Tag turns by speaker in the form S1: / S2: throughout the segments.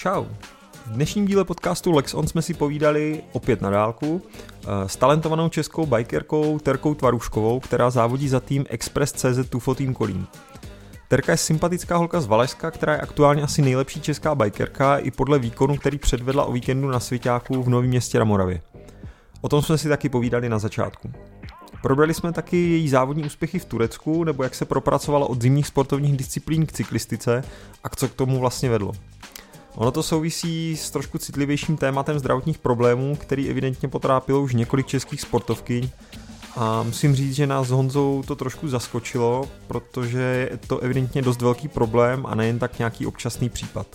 S1: Čau. V dnešním díle podcastu Lex On jsme si povídali opět na dálku eh, s talentovanou českou bikerkou Terkou Tvaruškovou, která závodí za tým Express CZ Tufo Team Kolín. Terka je sympatická holka z Valašska, která je aktuálně asi nejlepší česká bikerka i podle výkonu, který předvedla o víkendu na Svěťáku v Novém městě na Moravě. O tom jsme si taky povídali na začátku. Probrali jsme taky její závodní úspěchy v Turecku, nebo jak se propracovala od zimních sportovních disciplín k cyklistice a co k tomu vlastně vedlo. Ono to souvisí s trošku citlivějším tématem zdravotních problémů, který evidentně potrápilo už několik českých sportovkyň a musím říct, že nás s Honzou to trošku zaskočilo, protože je to evidentně dost velký problém a nejen tak nějaký občasný případ.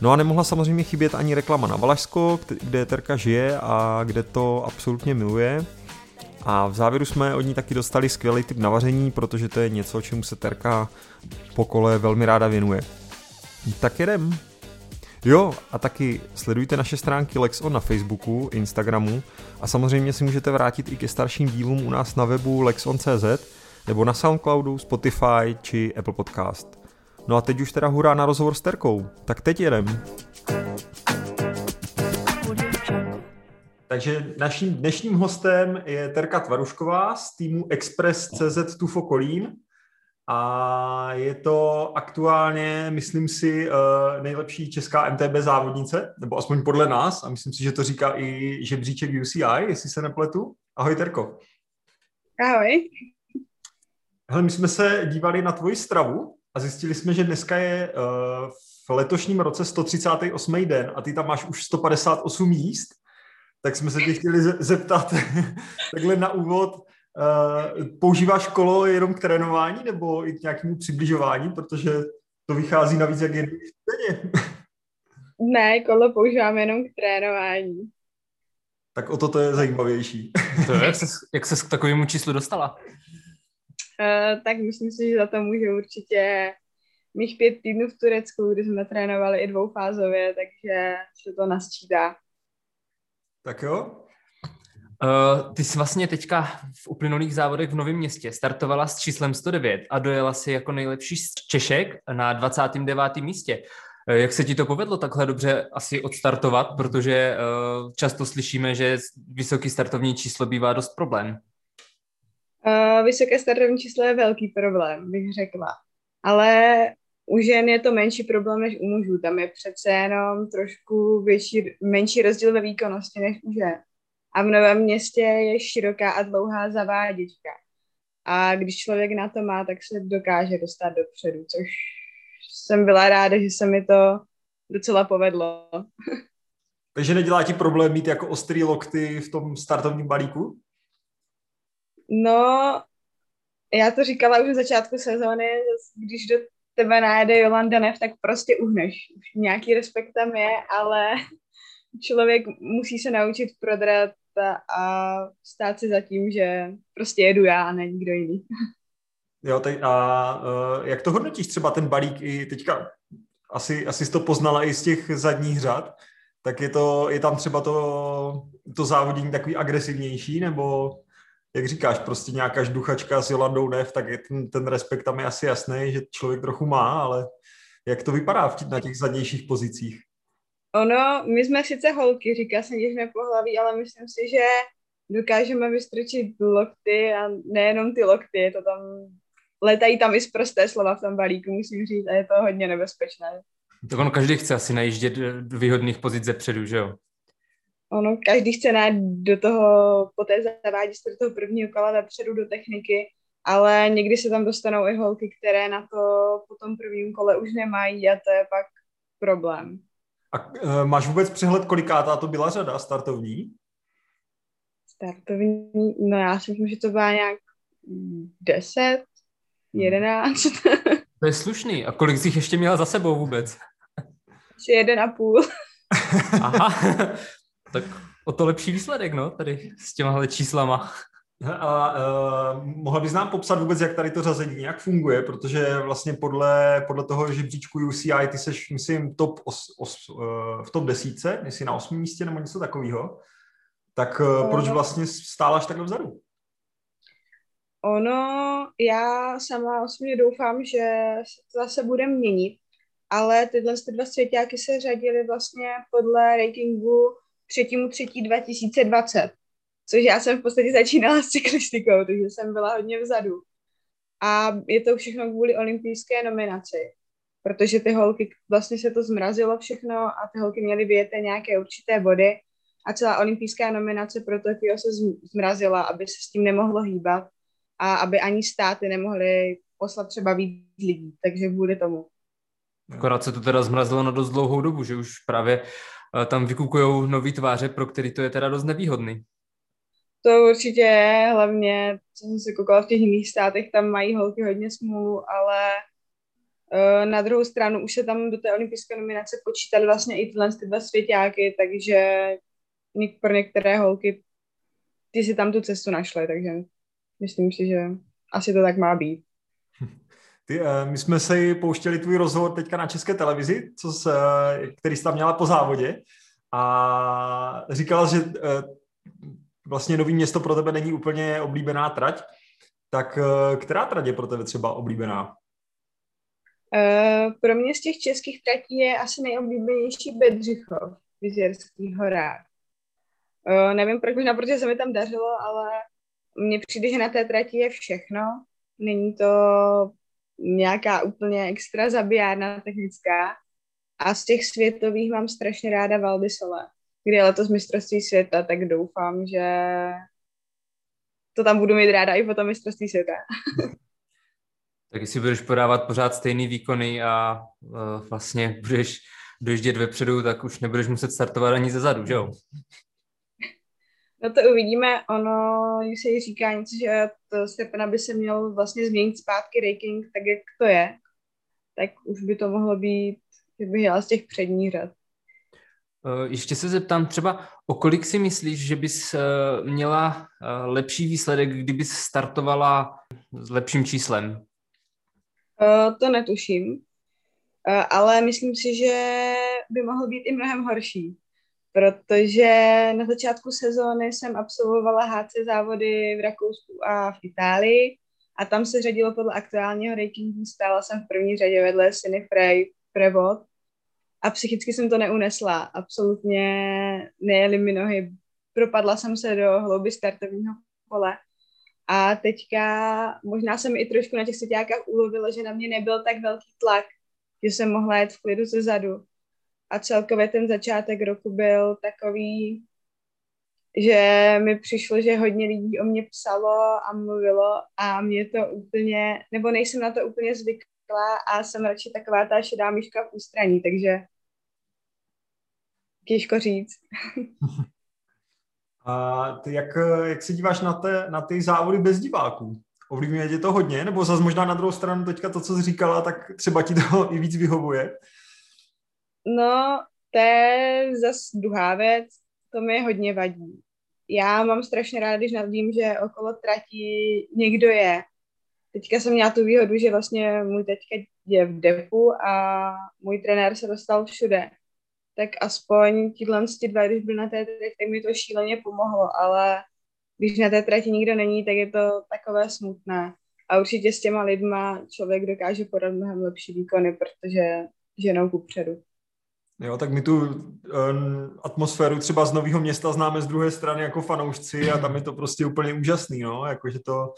S1: No a nemohla samozřejmě chybět ani reklama na Valašsko, kde Terka žije a kde to absolutně miluje. A v závěru jsme od ní taky dostali skvělý typ na vaření, protože to je něco, čemu se Terka po kole velmi ráda věnuje. Tak jedem. Jo, a taky sledujte naše stránky Lexon na Facebooku, Instagramu a samozřejmě si můžete vrátit i ke starším dílům u nás na webu lexon.cz nebo na Soundcloudu, Spotify či Apple Podcast. No a teď už teda hurá na rozhovor s Terkou. Tak teď jedem. Takže naším dnešním hostem je Terka Tvarušková z týmu Express CZ Tufo Kolín a je to aktuálně, myslím si, eh, nejlepší česká MTB závodnice, nebo aspoň podle nás, a myslím si, že to říká i žebříček UCI, jestli se nepletu. Ahoj, Terko.
S2: Ahoj.
S1: Hele, my jsme se dívali na tvoji stravu a zjistili jsme, že dneska je uh, v letošním roce 138. den a ty tam máš už 158 míst, tak jsme se tě chtěli zeptat takhle na úvod, používáš kolo jenom k trénování nebo i k nějakému přibližování, protože to vychází navíc jak jen
S2: Ne, kolo používám jenom k trénování.
S1: Tak o to to je zajímavější.
S3: To je, jak, ses, jak ses k takovému číslu dostala?
S2: Uh, tak myslím si, že za to může určitě mých pět týdnů v Turecku, kdy jsme trénovali i dvoufázově, takže se to nasčítá.
S1: Tak jo,
S3: Uh, ty jsi vlastně teďka v uplynulých závodech v Novém městě startovala s číslem 109 a dojela si jako nejlepší z Češek na 29. místě. Uh, jak se ti to povedlo takhle dobře asi odstartovat, protože uh, často slyšíme, že vysoký startovní číslo bývá dost problém.
S2: Uh, vysoké startovní číslo je velký problém, bych řekla. Ale u žen je to menší problém než u mužů. Tam je přece jenom trošku větší, menší rozdíl ve výkonnosti než u žen a v Novém městě je široká a dlouhá zaváděčka. A když člověk na to má, tak se dokáže dostat dopředu, což jsem byla ráda, že se mi to docela povedlo.
S1: Takže nedělá ti problém mít jako ostrý lokty v tom startovním balíku?
S2: No, já to říkala už v začátku sezóny, když do tebe najede Jolanda Nev, tak prostě uhneš. Už nějaký respekt tam je, ale člověk musí se naučit prodrat a stát si za tím, že prostě jedu já a ne nikdo jiný.
S1: Jo, tak a uh, jak to hodnotíš třeba ten balík i teďka, asi, asi jsi to poznala i z těch zadních řad, tak je, to, je tam třeba to, to závodění takový agresivnější, nebo jak říkáš, prostě nějaká žduchačka s Jolandou Nev, tak je ten, ten respekt tam je asi jasný, že člověk trochu má, ale jak to vypadá v, na těch zadnějších pozicích?
S2: Ono, my jsme sice holky, říká se, jsme pohlaví, ale myslím si, že dokážeme vystrčit lokty a nejenom ty lokty, je to tam, letají tam i z prosté slova v tom balíku, musím říct, a je to hodně nebezpečné.
S3: Tak ono každý chce asi najíždět do výhodných pozic ze předu, že jo?
S2: Ono, každý chce najít do toho, poté zavádí se do toho prvního kola vepředu do techniky, ale někdy se tam dostanou i holky, které na to po tom prvním kole už nemají a to je pak problém.
S1: A uh, máš vůbec přehled, kolikátá to byla řada startovní?
S2: Startovní, no já si myslím, že to byla nějak 10, 11. Hmm.
S3: To je slušný. A kolik jsi ještě měla za sebou vůbec?
S2: Asi jeden a půl.
S3: Aha, tak o to lepší výsledek, no, tady s těmahle číslama.
S1: A uh, mohla bys nám popsat vůbec, jak tady to řazení nějak funguje, protože vlastně podle, podle toho žebříčku UCI ty seš, myslím, top os, os, uh, v top desíce, jestli na osmém místě nebo něco takového. Tak uh, proč vlastně stálaš takhle vzadu?
S2: Ono, já sama osobně doufám, že se to zase bude měnit, ale tyhle ty dva svěťáky se řadily vlastně podle rankingu třetímu třetí 2020, což já jsem v podstatě začínala s cyklistikou, takže jsem byla hodně vzadu. A je to všechno kvůli olympijské nominaci, protože ty holky, vlastně se to zmrazilo všechno a ty holky měly vyjet nějaké určité body a celá olympijská nominace pro Tokio se zmrazila, aby se s tím nemohlo hýbat a aby ani státy nemohly poslat třeba víc lidí, takže kvůli tomu.
S3: Akorát se to teda zmrazilo na dost dlouhou dobu, že už právě eh, tam vykukují nový tváře, pro který to je teda dost nevýhodný.
S2: To určitě je, hlavně, co jsem se koukala v těch jiných státech, tam mají holky hodně smůlu, ale uh, na druhou stranu už se tam do té olympijské nominace počítali vlastně i tyhle ty dva svěťáky, takže pro některé holky ty si tam tu cestu našly, takže myslím si, že asi to tak má být.
S1: Ty, uh, my jsme se pouštěli tvůj rozhovor teďka na české televizi, co se, který jsi tam měla po závodě a říkala, že uh, vlastně nový město pro tebe není úplně oblíbená trať, tak uh, která trať je pro tebe třeba oblíbená?
S2: Uh, pro mě z těch českých tratí je asi nejoblíbenější Bedřichov v Jizerských horách. Uh, nevím proč, možná protože se mi tam dařilo, ale mně přijde, že na té trati je všechno. Není to nějaká úplně extra zabijárna technická. A z těch světových mám strašně ráda Valdisole, kde je letos mistrovství světa, tak doufám, že to tam budu mít ráda i po tom mistrovství světa.
S3: tak jestli budeš podávat pořád stejný výkony a uh, vlastně budeš dojíždět vepředu, tak už nebudeš muset startovat ani ze zadu, že jo?
S2: No to uvidíme. Ono, když se říká něco, že to Stepana by se měl vlastně změnit zpátky ranking, tak jak to je, tak už by to mohlo být, že bych jela z těch předních řad.
S3: Eh, ještě se zeptám třeba, o kolik si myslíš, že bys eh, měla eh, lepší výsledek, kdyby startovala s lepším číslem?
S2: To netuším, ale myslím si, že by mohl být i mnohem horší protože na začátku sezóny jsem absolvovala HC závody v Rakousku a v Itálii a tam se řadilo podle aktuálního rankingu, stála jsem v první řadě vedle Siny Frey, Prevod a psychicky jsem to neunesla, absolutně nejeli mi nohy, propadla jsem se do hlouby startovního pole. A teďka možná jsem i trošku na těch seťákách ulovila, že na mě nebyl tak velký tlak, že jsem mohla jet v klidu ze zadu. A celkově ten začátek roku byl takový, že mi přišlo, že hodně lidí o mě psalo a mluvilo a mě to úplně, nebo nejsem na to úplně zvyklá a jsem radši taková ta šedá myška v ústraní, takže těžko říct.
S1: A ty jak, jak se díváš na, te, na ty závody bez diváků? Ovlivňuje tě to hodně? Nebo zase možná na druhou stranu teďka to, co jsi říkala, tak třeba ti to i víc vyhovuje?
S2: No, to je zase druhá věc, to mi hodně vadí. Já mám strašně ráda, když vím, že okolo trati někdo je. Teďka jsem měla tu výhodu, že vlastně můj teďka je v depu a můj trenér se dostal všude. Tak aspoň tyhle ty dva, když byl na té trati, tak mi to šíleně pomohlo, ale když na té trati nikdo není, tak je to takové smutné. A určitě s těma lidma člověk dokáže podat mnohem lepší výkony, protože ženou ku předu.
S1: Jo, tak my tu um, atmosféru třeba z Nového města známe z druhé strany jako fanoušci a tam je to prostě úplně úžasný, no, jakože to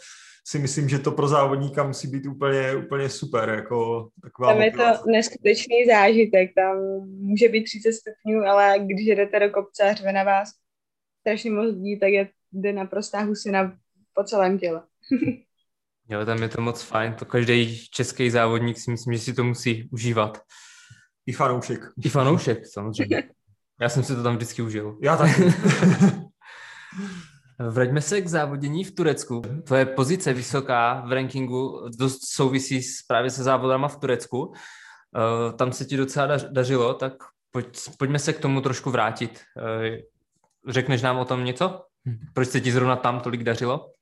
S1: si myslím, že to pro závodníka musí být úplně, úplně super, jako taková
S2: Tam je to neskutečný zážitek, tam může být 30 stupňů, ale když jdete do kopce a řve na vás strašně moc lidí, tak je, jde naprostá husina po celém těle.
S3: jo, tam je to moc fajn, to každý český závodník si myslím, že si to musí užívat.
S1: I fanoušek.
S3: I fanoušek, samozřejmě. Já jsem si to tam vždycky užil.
S1: Já taky.
S3: Vraťme se k závodění v Turecku. Tvoje pozice vysoká v rankingu dost souvisí s, právě se závodama v Turecku. Uh, tam se ti docela dařilo, tak pojď, pojďme se k tomu trošku vrátit. Uh, řekneš nám o tom něco? Proč se ti zrovna tam tolik dařilo?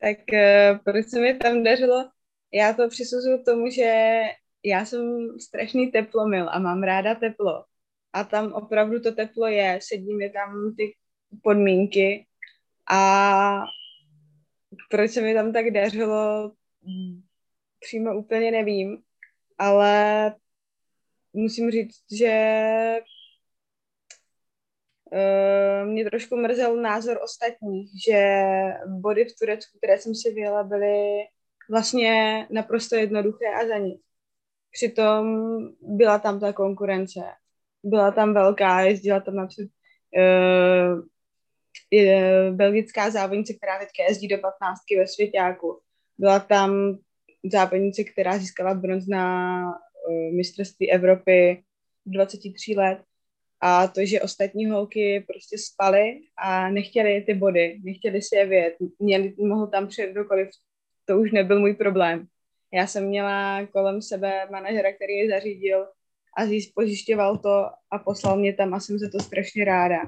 S2: Tak uh, proč se mi tam dařilo? Já to přisuzuju tomu, že já jsem strašný teplomil a mám ráda teplo. A tam opravdu to teplo je, sedí mi tam ty podmínky a proč se mi tam tak dařilo, přímo úplně nevím, ale musím říct, že uh, mě trošku mrzel názor ostatních, že body v Turecku, které jsem si vyjela, byly vlastně naprosto jednoduché a za nic. Přitom byla tam ta konkurence. Byla tam velká, jezdila tam například uh, belgická závodnice, která teďka jezdí do 15 ve svěťáku. Byla tam závodnice, která získala bronz na uh, mistrovství Evropy 23 let a to, že ostatní holky prostě spaly a nechtěli ty body, nechtěli si je vědět, měli, mohl tam přijet kdokoliv, to už nebyl můj problém. Já jsem měla kolem sebe manažera, který je zařídil a pozjišťoval to a poslal mě tam a jsem za to strašně ráda.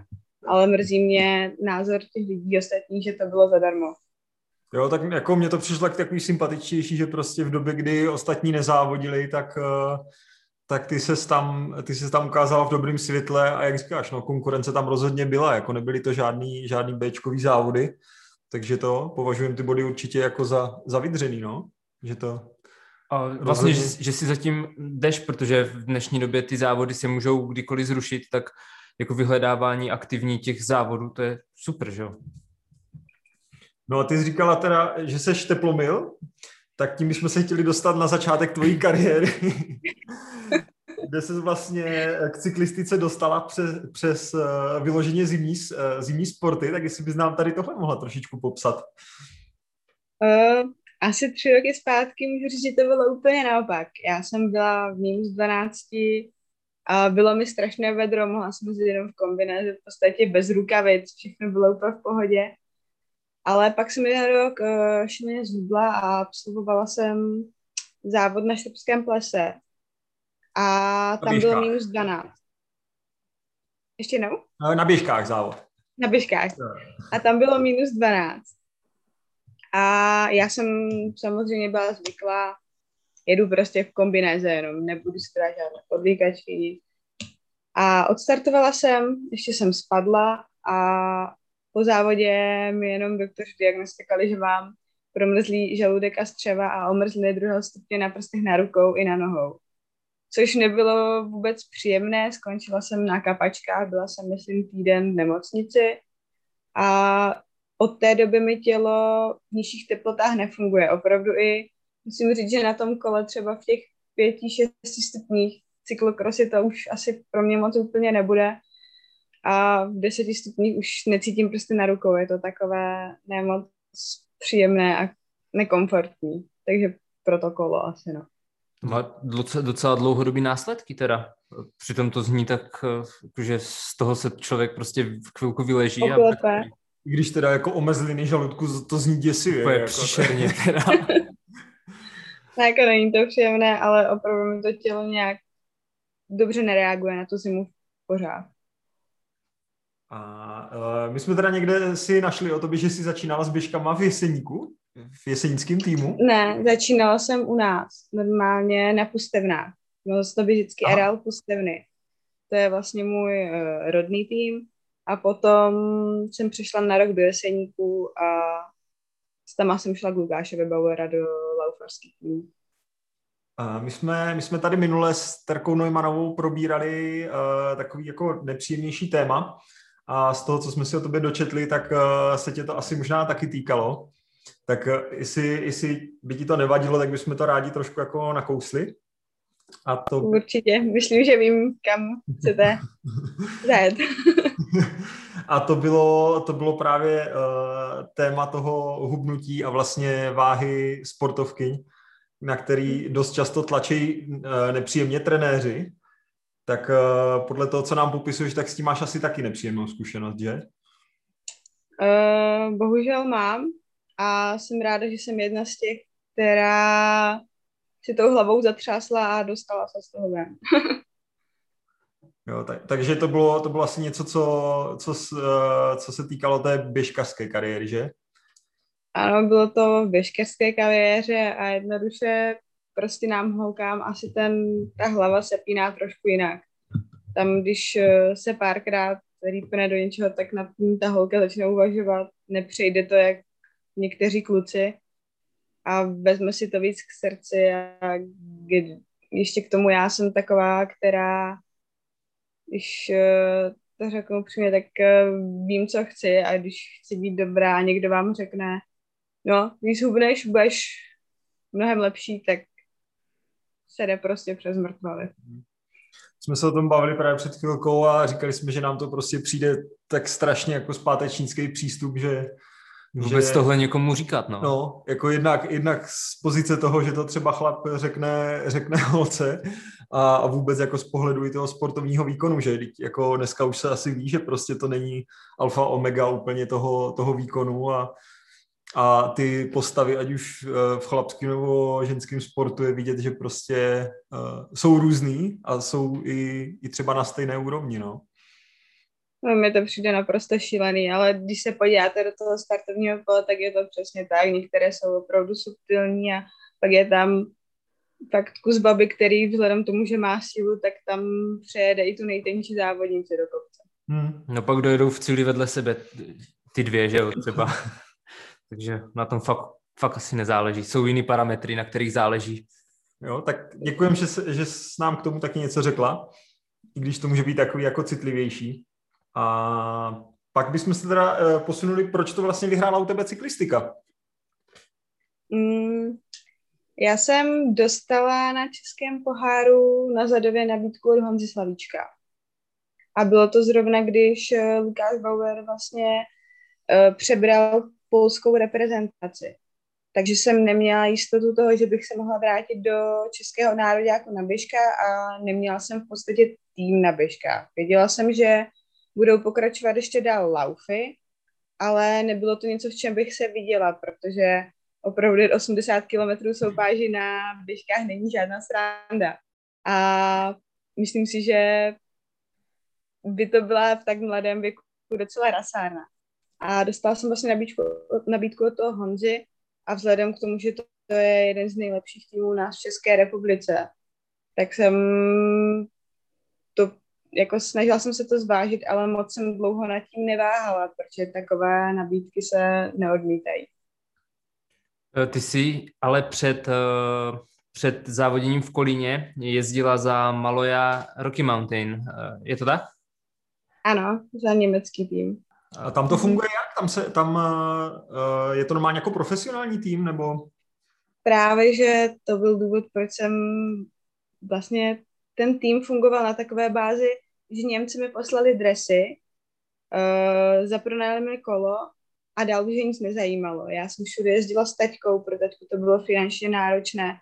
S2: Ale mrzí mě názor těch lidí ostatních, že to bylo zadarmo.
S1: Jo, tak jako mně to přišlo takový sympatičtější, že prostě v době, kdy ostatní nezávodili, tak, eh, tak ty se tam, ty se tam ukázala v dobrém světle a jak říkáš, no, konkurence tam rozhodně byla, jako nebyly to žádný, žádný Bčkový závody, takže to považujem ty body určitě jako za, za vydřený, no, že to
S3: a vlastně, že, že si zatím jdeš, protože v dnešní době ty závody se můžou kdykoliv zrušit, tak jako vyhledávání aktivní těch závodů, to je super, že jo?
S1: No a ty jsi říkala teda, že seš teplomil, tak tím jsme se chtěli dostat na začátek tvojí kariéry, kde se vlastně k cyklistice dostala přes, přes uh, vyloženě zimní, uh, zimní sporty, tak jestli bys nám tady tohle mohla trošičku popsat.
S2: Uh, asi tři roky zpátky můžu říct, že to bylo úplně naopak. Já jsem byla v minus 12 a bylo mi strašné vedro, mohla jsem si jenom v kombinéze, v podstatě bez rukavic, všechno bylo úplně v pohodě. Ale pak jsem jeden rok uh, šíleně zhubla a absolvovala jsem závod na štrpském plese. A tam na bylo minus 12. Ještě jednou?
S1: Na běžkách závod.
S2: Na běžkách. A tam bylo minus 12. A já jsem samozřejmě byla zvyklá, jedu prostě v kombinéze jenom, nebudu si teda žádné podvíkačky. A odstartovala jsem, ještě jsem spadla a po závodě mi jenom doktoři diagnostikali, že mám promrzlý žaludek a střeva a omrzliny druhého stupně na prstech na rukou i na nohou. Což nebylo vůbec příjemné, skončila jsem na kapačkách, byla jsem myslím týden v nemocnici a od té doby mi tělo v nižších teplotách nefunguje. Opravdu i musím říct, že na tom kole třeba v těch pěti, šesti stupních cyklokrosy to už asi pro mě moc úplně nebude. A v deseti stupních už necítím prostě na rukou. Je to takové nemoc příjemné a nekomfortní. Takže protokolo asi, no.
S3: Má docela, docela dlouhodobý následky teda. Přitom to zní tak, eh, že z toho se člověk prostě v chvilku vyleží.
S2: Oklepe. A
S1: i když teda jako omezliny žaludku, to zní děsivě.
S3: To je
S1: jako
S3: příšerně teda.
S2: No, jako není to příjemné, ale opravdu mi to tělo nějak dobře nereaguje na tu zimu pořád.
S1: A uh, my jsme teda někde si našli o tobě, že jsi začínala s běžkama v Jeseníku, v jesenickém týmu?
S2: Ne, začínala jsem u nás, normálně na Pustevnách. Měl to být vždycky Areal Pustevny. To je vlastně můj uh, rodný tým a potom jsem přišla na rok do Jeseníku a tam jsem šla k Lukášovi Bauera do laufarských týmů.
S1: My jsme, my jsme tady minule s Terkou Neumannovou probírali uh, takový jako nepříjemnější téma a z toho, co jsme si o tobě dočetli, tak uh, se tě to asi možná taky týkalo. Tak uh, jestli, jestli by ti to nevadilo, tak bychom to rádi trošku jako nakousli.
S2: A to... Určitě, myslím, že vím, kam chcete zajet.
S1: a to bylo, to bylo právě uh, téma toho hubnutí a vlastně váhy sportovky, na který dost často tlačí uh, nepříjemně trenéři. Tak uh, podle toho, co nám popisuješ, tak s tím máš asi taky nepříjemnou zkušenost, že?
S2: Uh, bohužel mám a jsem ráda, že jsem jedna z těch, která si tou hlavou zatřásla a dostala se z toho ven.
S1: jo, tak, takže to bylo, to bylo asi něco, co, co, eh, co se týkalo té běžkařské kariéry, že?
S2: Ano, bylo to v běžkařské kariéře a jednoduše prostě nám holkám asi ten, ta hlava se píná trošku jinak. Tam, když eh, se párkrát rýpne do něčeho, tak nad tím ta holka začne uvažovat, nepřejde to jak někteří kluci, a vezme si to víc k srdci a ještě k tomu já jsem taková, která, když uh, to řeknu upřímně, tak uh, vím, co chci a když chci být dobrá, někdo vám řekne, no, když hubneš, budeš mnohem lepší, tak se jde prostě přes mrtvoly.
S1: Jsme se o tom bavili právě před chvilkou a říkali jsme, že nám to prostě přijde tak strašně jako zpátečnický přístup, že
S3: Vůbec že, tohle někomu říkat, no.
S1: No, jako jednak, jednak z pozice toho, že to třeba chlap řekne, řekne holce a, a vůbec jako z pohledu i toho sportovního výkonu, že jako dneska už se asi ví, že prostě to není alfa omega úplně toho, toho výkonu a, a ty postavy, ať už eh, v chlapském nebo ženském sportu je vidět, že prostě uh, jsou různý a jsou i, i třeba na stejné úrovni, no.
S2: No, mi to přijde naprosto šílený, ale když se podíváte do toho startovního kola, tak je to přesně tak. Některé jsou opravdu subtilní a pak je tam fakt kus baby, který vzhledem tomu, že má sílu, tak tam přejede i tu nejtenčí závodnici do kopce.
S3: Hmm. No pak dojedou v cíli vedle sebe ty dvě, že jo, třeba. Takže na tom fakt, fakt asi nezáleží. Jsou jiný parametry, na kterých záleží.
S1: Jo, tak děkujem, že, že jsi nám k tomu taky něco řekla, i když to může být takový jako citlivější. A pak bychom se teda uh, posunuli, proč to vlastně vyhrála u tebe cyklistika?
S2: Mm, já jsem dostala na českém poháru na zadově nabídku od Honzi Slavíčka. A bylo to zrovna, když uh, Lukáš Bauer vlastně uh, přebral polskou reprezentaci. Takže jsem neměla jistotu toho, že bych se mohla vrátit do českého národě jako na běžka a neměla jsem v podstatě tým na běžkách. Věděla jsem, že budou pokračovat ještě dál laufy, ale nebylo to něco, v čem bych se viděla, protože opravdu 80 km soupáži na běžkách není žádná sranda. A myslím si, že by to byla v tak mladém věku docela rasárna. A dostala jsem vlastně nabídku, nabídku od toho Honzy a vzhledem k tomu, že to, to je jeden z nejlepších týmů nás v České republice, tak jsem jako snažila jsem se to zvážit, ale moc jsem dlouho nad tím neváhala, protože takové nabídky se neodmítají.
S3: Eh, ty jsi ale před, eh, před závoděním v Kolíně jezdila za Maloja Rocky Mountain. Eh, je to tak?
S2: Ano, za německý tým.
S1: A tam to funguje jak? Tam, se, tam je to normálně jako profesionální tým, nebo?
S2: Právě, že to byl důvod, proč jsem vlastně ten tým fungoval na takové bázi, že Němci mi poslali dresy, uh, zapronajali mi kolo a dál už nic nezajímalo. Já jsem všude jezdila s taťkou, pro taťku to bylo finančně náročné.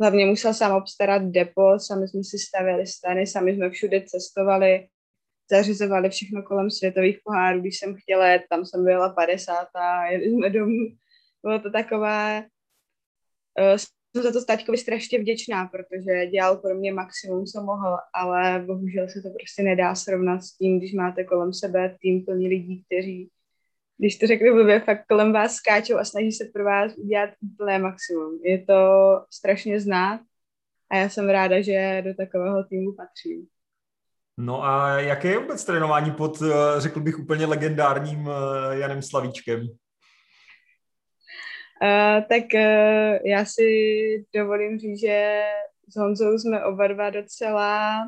S2: Hlavně musel sám obstarat depo, sami jsme si stavěli stany, sami jsme všude cestovali, zařizovali všechno kolem světových pohárů. Když jsem chtěla jet, tam jsem byla 50 a jeli jsme domů. Bylo to taková uh, jsem za to Staťkovi strašně vděčná, protože dělal pro mě maximum, co mohl, ale bohužel se to prostě nedá srovnat s tím, když máte kolem sebe tým plný lidí, kteří, když to řeknu blbě, fakt kolem vás skáčou a snaží se pro vás udělat úplné maximum. Je to strašně znát a já jsem ráda, že do takového týmu patřím.
S1: No a jaké je vůbec trénování pod, eh, řekl bych, úplně legendárním eh, Janem Slavíčkem?
S2: Uh, tak uh, já si dovolím říct, že s Honzou jsme oba dva docela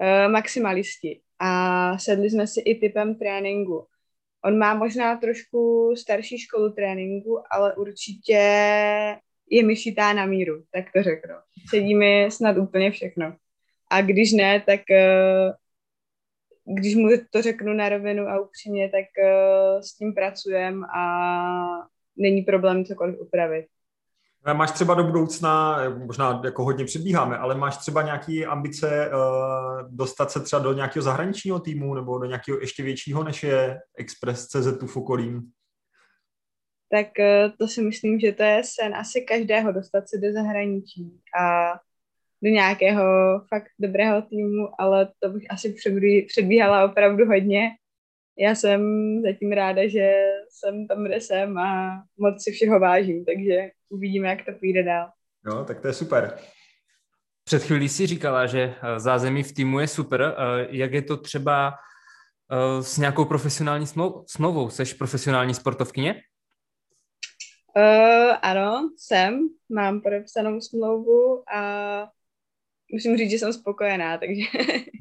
S2: uh, maximalisti a sedli jsme si i typem tréninku. On má možná trošku starší školu tréninku, ale určitě je mi šitá na míru, tak to řeknu. Sedí mi snad úplně všechno. A když ne, tak když mu to řeknu na rovinu a upřímně, tak s tím pracujem a není problém cokoliv upravit.
S1: Máš třeba do budoucna, možná jako hodně předbíháme, ale máš třeba nějaké ambice uh, dostat se třeba do nějakého zahraničního týmu nebo do nějakého ještě většího, než je Express CZ tu Fokolím?
S2: Tak uh, to si myslím, že to je sen asi každého dostat se do zahraničí a do nějakého fakt dobrého týmu, ale to bych asi předbíhala opravdu hodně já jsem zatím ráda, že jsem tam, kde jsem a moc si všeho vážím, takže uvidíme, jak to půjde dál.
S1: No, tak to je super.
S3: Před chvílí si říkala, že eh, zázemí v týmu je super. Eh, jak je to třeba eh, s nějakou profesionální smlouvou? Seš profesionální sportovkyně?
S2: Uh, ano, jsem, mám podepsanou smlouvu a musím říct, že jsem spokojená, takže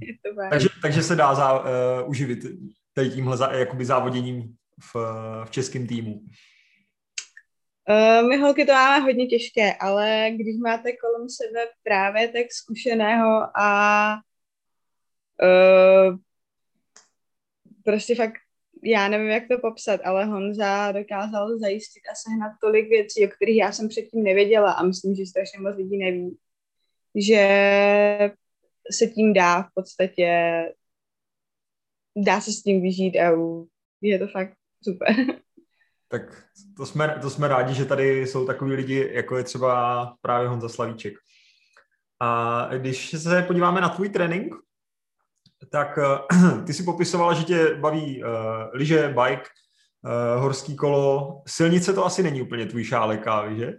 S2: je to fajn.
S1: Takže, takže se dá za, uh, uživit tady tímhle za, jakoby závoděním v, v českém týmu.
S2: Uh, my holky to máme hodně těžké, ale když máte kolem sebe právě tak zkušeného a uh, prostě fakt, já nevím, jak to popsat, ale Honza dokázal zajistit a sehnat tolik věcí, o kterých já jsem předtím nevěděla a myslím, že strašně moc lidí neví, že se tím dá v podstatě, dá se s tím vyžít a je to fakt super.
S1: Tak to jsme, to jsme rádi, že tady jsou takový lidi, jako je třeba právě Honza Slavíček. A když se podíváme na tvůj trénink, tak uh, ty si popisovala, že tě baví uh, lyže, bike, uh, horský kolo. Silnice to asi není úplně tvůj šálek kávy, že?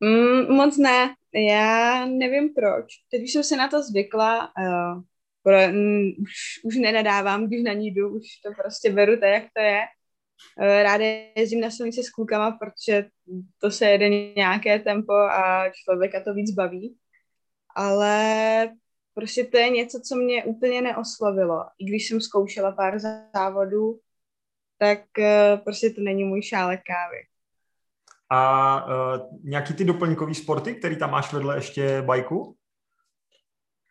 S2: mm, moc ne. Já nevím proč. Teď už jsem se na to zvykla. Uh, pro, um, už, už nenadávám, když na ní jdu, už to prostě beru tak, jak to je. Uh, ráda jezdím na silnici s klukama, protože to se jede nějaké tempo a člověka to víc baví. Ale prostě to je něco, co mě úplně neoslovilo. I když jsem zkoušela pár závodů, tak uh, prostě to není můj šálek kávy.
S1: A uh, nějaký ty doplňkový sporty, který tam máš vedle ještě bajku?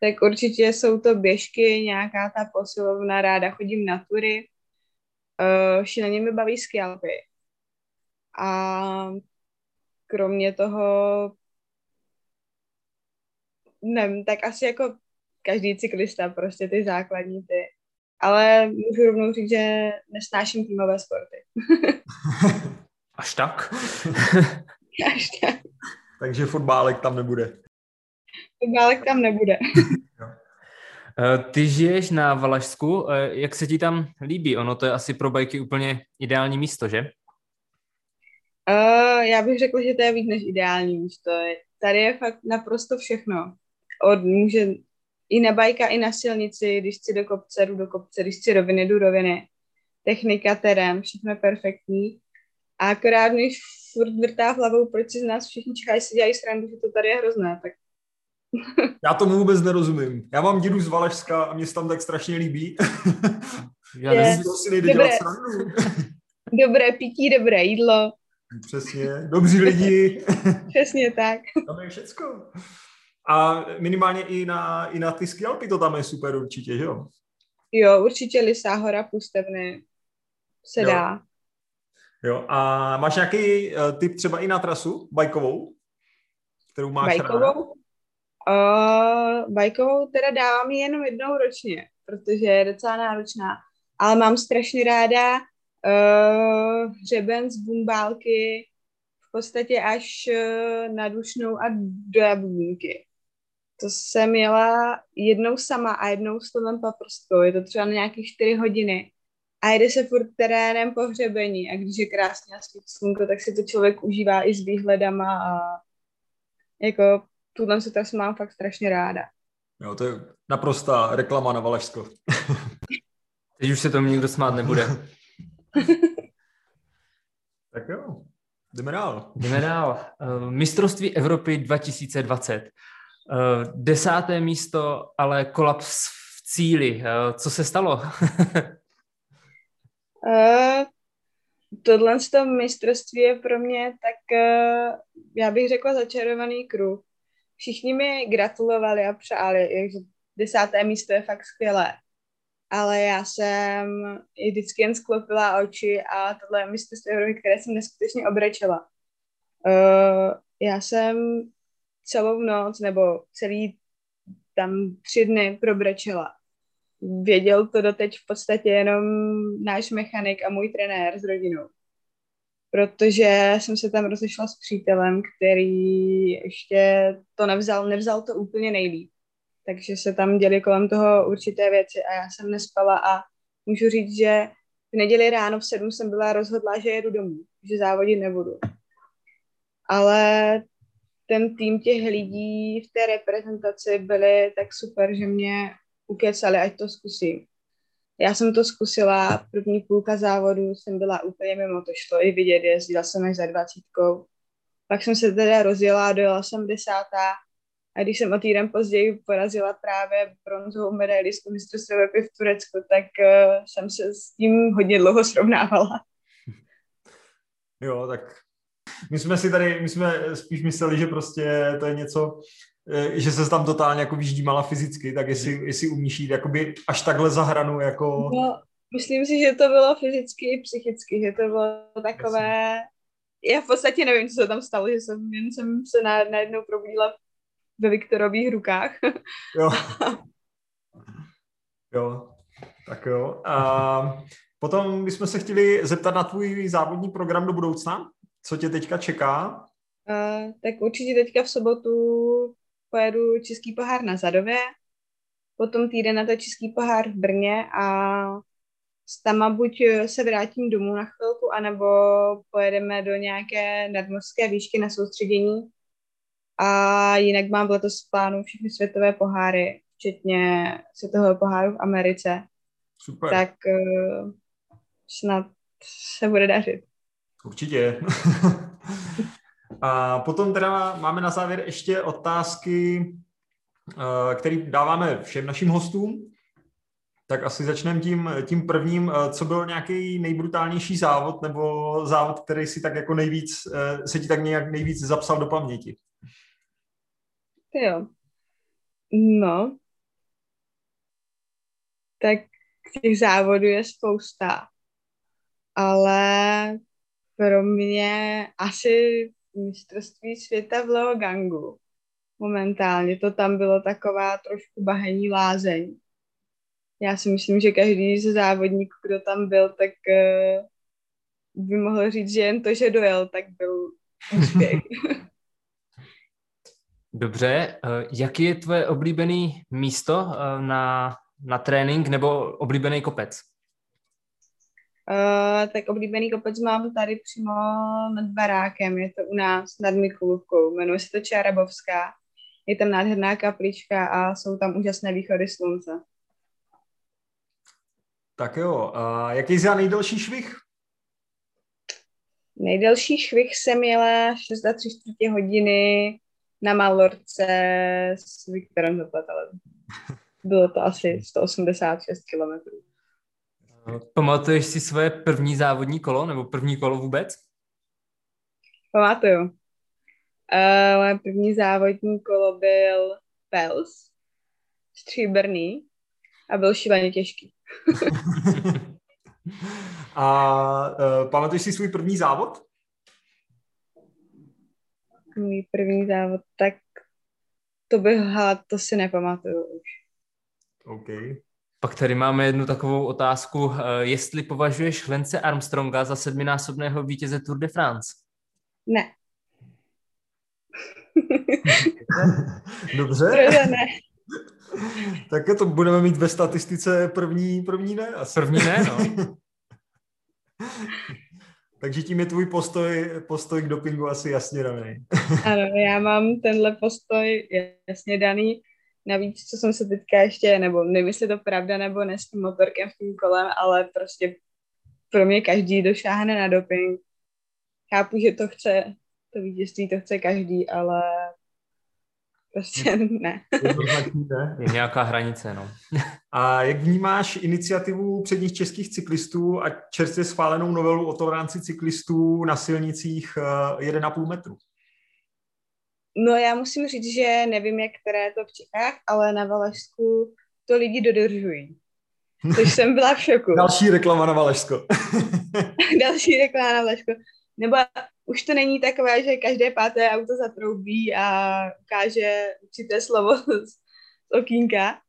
S2: Tak určitě jsou to běžky, nějaká ta posilovna, ráda chodím na tury. Uh, šíleně mi baví skialpy. A kromě toho nevím, tak asi jako každý cyklista, prostě ty základní ty. Ale můžu rovnou říct, že nesnáším týmové sporty.
S3: Až tak?
S2: Až tak.
S1: Takže fotbálek tam nebude.
S2: Fotbálek tam nebude.
S3: Eh, ty žiješ na Valašsku, eh, jak se ti tam líbí? Ono to je asi pro bajky úplně ideální místo, že?
S2: Uh, já bych řekla, že to je víc než ideální místo. Tady je fakt naprosto všechno. Od, může i na bajka, i na silnici, když chci do kopce, jdu do kopce, když chci roviny, jdu roviny. Technika, terén, všechno je perfektní. A akorát když furt vrtá hlavou, proč si z nás všichni Čecháci si dělají srandu, že to tady je hrozné, tak
S1: já tomu vůbec nerozumím. Já mám dědu z Valešska a mě se tam tak strašně líbí. Já nevím, si nejde
S2: dobré.
S1: dělat srandu.
S2: dobré pití, dobré jídlo.
S1: Přesně, dobří lidi.
S2: Přesně tak.
S1: Tam je všecko. A minimálně i na, i na ty skialpy to tam je super určitě, že jo?
S2: Jo, určitě Lisá hora pustevny se
S1: jo.
S2: dá.
S1: Jo, a máš nějaký uh, tip třeba i na trasu bajkovou, kterou máš
S2: Bajkovou?
S1: ráda?
S2: Uh, bajkovou teda dávám jenom jednou ročně, protože je docela náročná. Ale mám strašně ráda uh, hřeben z bumbálky v podstatě až uh, na Dušnou a do Jablínky. To jsem jela jednou sama a jednou s Tomem Paprskou. Je to třeba na nějakých čtyři hodiny. A jede se furt terénem po hřebení. A když je krásně a slunko, tak si to člověk užívá i s výhledama a jako tuhle se trasu mám fakt strašně ráda.
S1: Jo, to je naprostá reklama na Valašsko.
S3: Teď už se tomu nikdo smát nebude.
S1: tak jo, jdeme dál.
S3: Jdeme dál. Uh, mistrovství Evropy 2020. Uh, desáté místo, ale kolaps v cíli. Uh, co se stalo?
S2: uh, tohle to mistrovství je pro mě tak, uh, já bych řekla, začarovaný kruh. Všichni mi gratulovali a přáli, že desáté místo je fakt skvělé. Ale já jsem i vždycky jen sklopila oči a tohle je mistrovství Evropy, které jsem neskutečně obrečela. Uh, já jsem celou noc nebo celý tam tři dny probrečela. Věděl to doteď v podstatě jenom náš mechanik a můj trenér s rodinou. Protože jsem se tam rozešla s přítelem, který ještě to nevzal, nevzal to úplně nejlíp. Takže se tam děli kolem toho určité věci a já jsem nespala a můžu říct, že v neděli ráno v sedm jsem byla rozhodla, že jedu domů, že závodit nebudu. Ale ten tým těch lidí v té reprezentaci byli tak super, že mě ukecali, ať to zkusím. Já jsem to zkusila, první půlka závodu jsem byla úplně mimo, to šlo i vidět, jezdila jsem až za dvacítkou. Pak jsem se teda rozjela, dojela jsem desátá a když jsem o týden později porazila právě bronzovou medaili z mistrovství Evropy v Turecku, tak uh, jsem se s tím hodně dlouho srovnávala.
S1: Jo, tak my jsme si tady, my jsme spíš mysleli, že prostě to je něco, že se tam totálně jako vyždímala fyzicky, tak jestli, jestli umíš jít jakoby až takhle za hranu, jako...
S2: No, myslím si, že to bylo fyzicky i psychicky, že to bylo takové... Já v podstatě nevím, co se tam stalo, že jsem, jen jsem se na, najednou probudila ve Viktorových rukách.
S1: jo. Jo, tak jo. A potom bychom se chtěli zeptat na tvůj závodní program do budoucna. Co tě teďka čeká?
S2: Uh, tak určitě teďka v sobotu pojedu Český pohár na Zadově, potom týden na to Český pohár v Brně a tam buď se vrátím domů na chvilku, anebo pojedeme do nějaké nadmořské výšky na soustředění. A jinak mám letos v plánu všechny světové poháry, včetně světového poháru v Americe.
S1: Super.
S2: Tak uh, snad se bude dařit.
S1: Určitě. A potom teda máme na závěr ještě otázky, eh, které dáváme všem našim hostům. Tak asi začneme tím, tím prvním. Eh, co byl nějaký nejbrutálnější závod nebo závod, který si tak jako nejvíc, eh, se ti tak nějak nejvíc zapsal do paměti?
S2: Jo. No. Tak těch závodů je spousta. Ale pro mě asi mistrovství světa v Leogangu. Momentálně to tam bylo taková trošku bahení lázeň. Já si myslím, že každý ze závodníků, kdo tam byl, tak uh, by mohl říct, že jen to, že dojel, tak byl úspěch.
S3: Dobře, uh, jaký je tvoje oblíbený místo uh, na, na trénink nebo oblíbený kopec?
S2: Uh, tak oblíbený kopec mám tady přímo nad barákem, je to u nás nad Mikulůvkou, jmenuje se to Čarabovská. Je tam nádherná kaplička a jsou tam úžasné východy slunce.
S1: Tak jo, a jaký je nejdelší švih?
S2: Nejdelší švih jsem jela 6 za 3 čtvrtě hodiny na Malorce s Viktorem Zaplatelem. Bylo to asi 186 kilometrů.
S3: Pamatuješ si svoje první závodní kolo nebo první kolo vůbec?
S2: Pamatuju. Uh, moje první závodní kolo byl Pels, stříbrný a byl šíleně těžký.
S1: a uh, pamatuješ si svůj první závod?
S2: Můj první závod, tak to bych, to si nepamatuju už.
S1: OK.
S3: Pak tady máme jednu takovou otázku. Eh, jestli považuješ Lence Armstronga za sedminásobného vítěze Tour de France?
S2: Ne.
S1: Dobře.
S2: Dobře, ne.
S1: tak to budeme mít ve statistice první, první ne?
S3: Asi. První ne, no.
S1: Takže tím je tvůj postoj, postoj k dopingu asi jasně daný.
S2: ano, já mám tenhle postoj jasně daný. Navíc, co jsem se teďka ještě, nebo nevím, jestli to pravda nebo ne s tím motorkem, s tím kolem, ale prostě pro mě každý došáhne na doping. Chápu, že to chce, to vítězství to chce každý, ale prostě ne.
S3: Je nějaká hranice, no.
S1: A jak vnímáš iniciativu předních českých cyklistů a čerstvě schválenou novelu o toleranci cyklistů na silnicích 1,5 eh, metru?
S2: No já musím říct, že nevím, jak které to v Čechách, ale na Valašsku to lidi dodržují. Což jsem byla v šoku.
S1: Další reklama na Valašsko.
S2: Další reklama na Valašsko. Nebo už to není takové, že každé páté auto zatroubí a ukáže určité slovo z okýnka,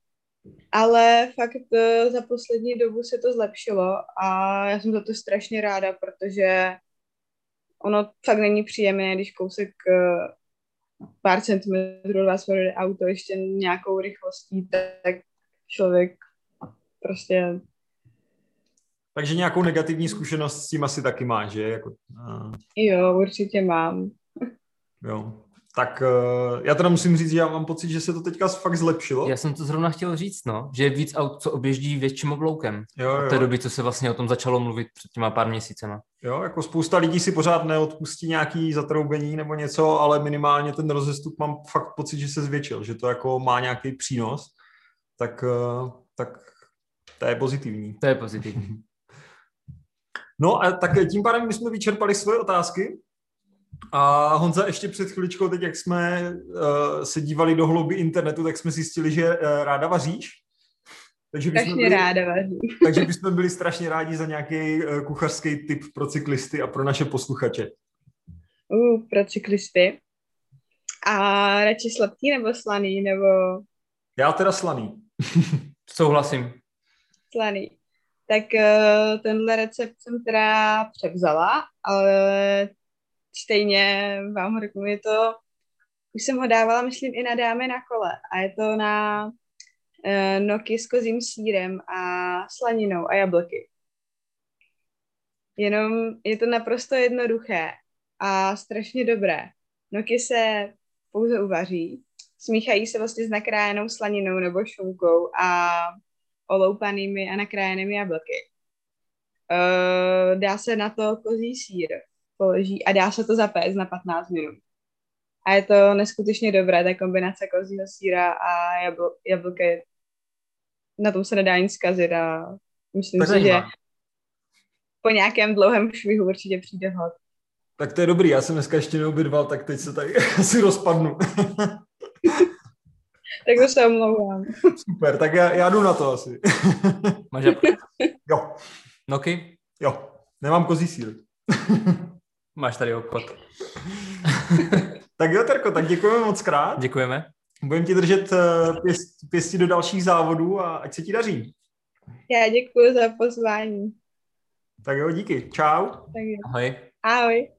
S2: ale fakt eh, za poslední dobu se to zlepšilo a já jsem za to strašně ráda, protože ono fakt není příjemné, když kousek eh, pár centimetrů od vás projde auto ještě nějakou rychlostí, tak člověk prostě...
S1: Takže nějakou negativní zkušenost s tím asi taky máš, že? Jako,
S2: uh... Jo, určitě mám.
S1: Jo. Tak uh, já teda musím říct, že já mám pocit, že se to teďka fakt zlepšilo.
S3: Já jsem to zrovna chtěl říct, no, že je víc aut, co obježdí větším obloukem.
S1: Jo, jo.
S3: Od té doby, co se vlastně o tom začalo mluvit před těma pár měsícema.
S1: Jo, jako spousta lidí si pořád neodpustí nějaký zatroubení nebo něco, ale minimálně ten rozestup mám fakt pocit, že se zvětšil, že to jako má nějaký přínos, tak, uh, tak to je pozitivní.
S3: To je pozitivní.
S1: No a tak tím pádem my jsme vyčerpali svoje otázky. A Honza ještě před chviličkou, teď jak jsme uh, se dívali do hlouby internetu, tak jsme zjistili, že uh, ráda vaříš.
S2: Takže strašně byli, ráda vařím.
S1: takže bychom byli strašně rádi za nějaký uh, kuchařský tip pro cyklisty a pro naše posluchače.
S2: Uh, pro cyklisty. A radši sladký nebo slaný, nebo...
S1: Já teda slaný.
S3: Souhlasím.
S2: Slaný. Tak uh, tenhle recept jsem teda převzala, ale stejně vám řeknu, je to, už jsem ho dávala, myslím, i na dámy na kole a je to na uh, noky s kozím sírem a slaninou a jablky. Jenom je to naprosto jednoduché a strašně dobré. Noky se pouze uvaří, smíchají se vlastně s nakrájenou slaninou nebo šunkou a oloupanými a nakrájenými jablky. Uh, dá se na to kozí sír, položí a dá se to zapéct na 15 minut. A je to neskutečně dobré, ta kombinace kozího síra a jabl- jablky. Na tom se nedá nic zkazit a myslím si, že po nějakém dlouhém švihu určitě přijde hod.
S1: Tak to je dobrý, já jsem dneska ještě neobědval, tak teď se tady asi rozpadnu.
S2: tak to se omlouvám.
S1: Super, tak já, já jdu na to asi.
S3: Máš
S1: Jo.
S3: Noky?
S1: Jo, nemám kozí sír.
S3: Máš tady obchod.
S1: tak jo, Terko, tak děkujeme moc krát.
S3: Děkujeme.
S1: Budeme ti držet eh, pěst, pěstí do dalších závodů a ať se ti daří.
S2: Já děkuji za pozvání.
S1: Tak jo, díky. Čau.
S2: Tak jo.
S3: Ahoj.
S2: Ahoj.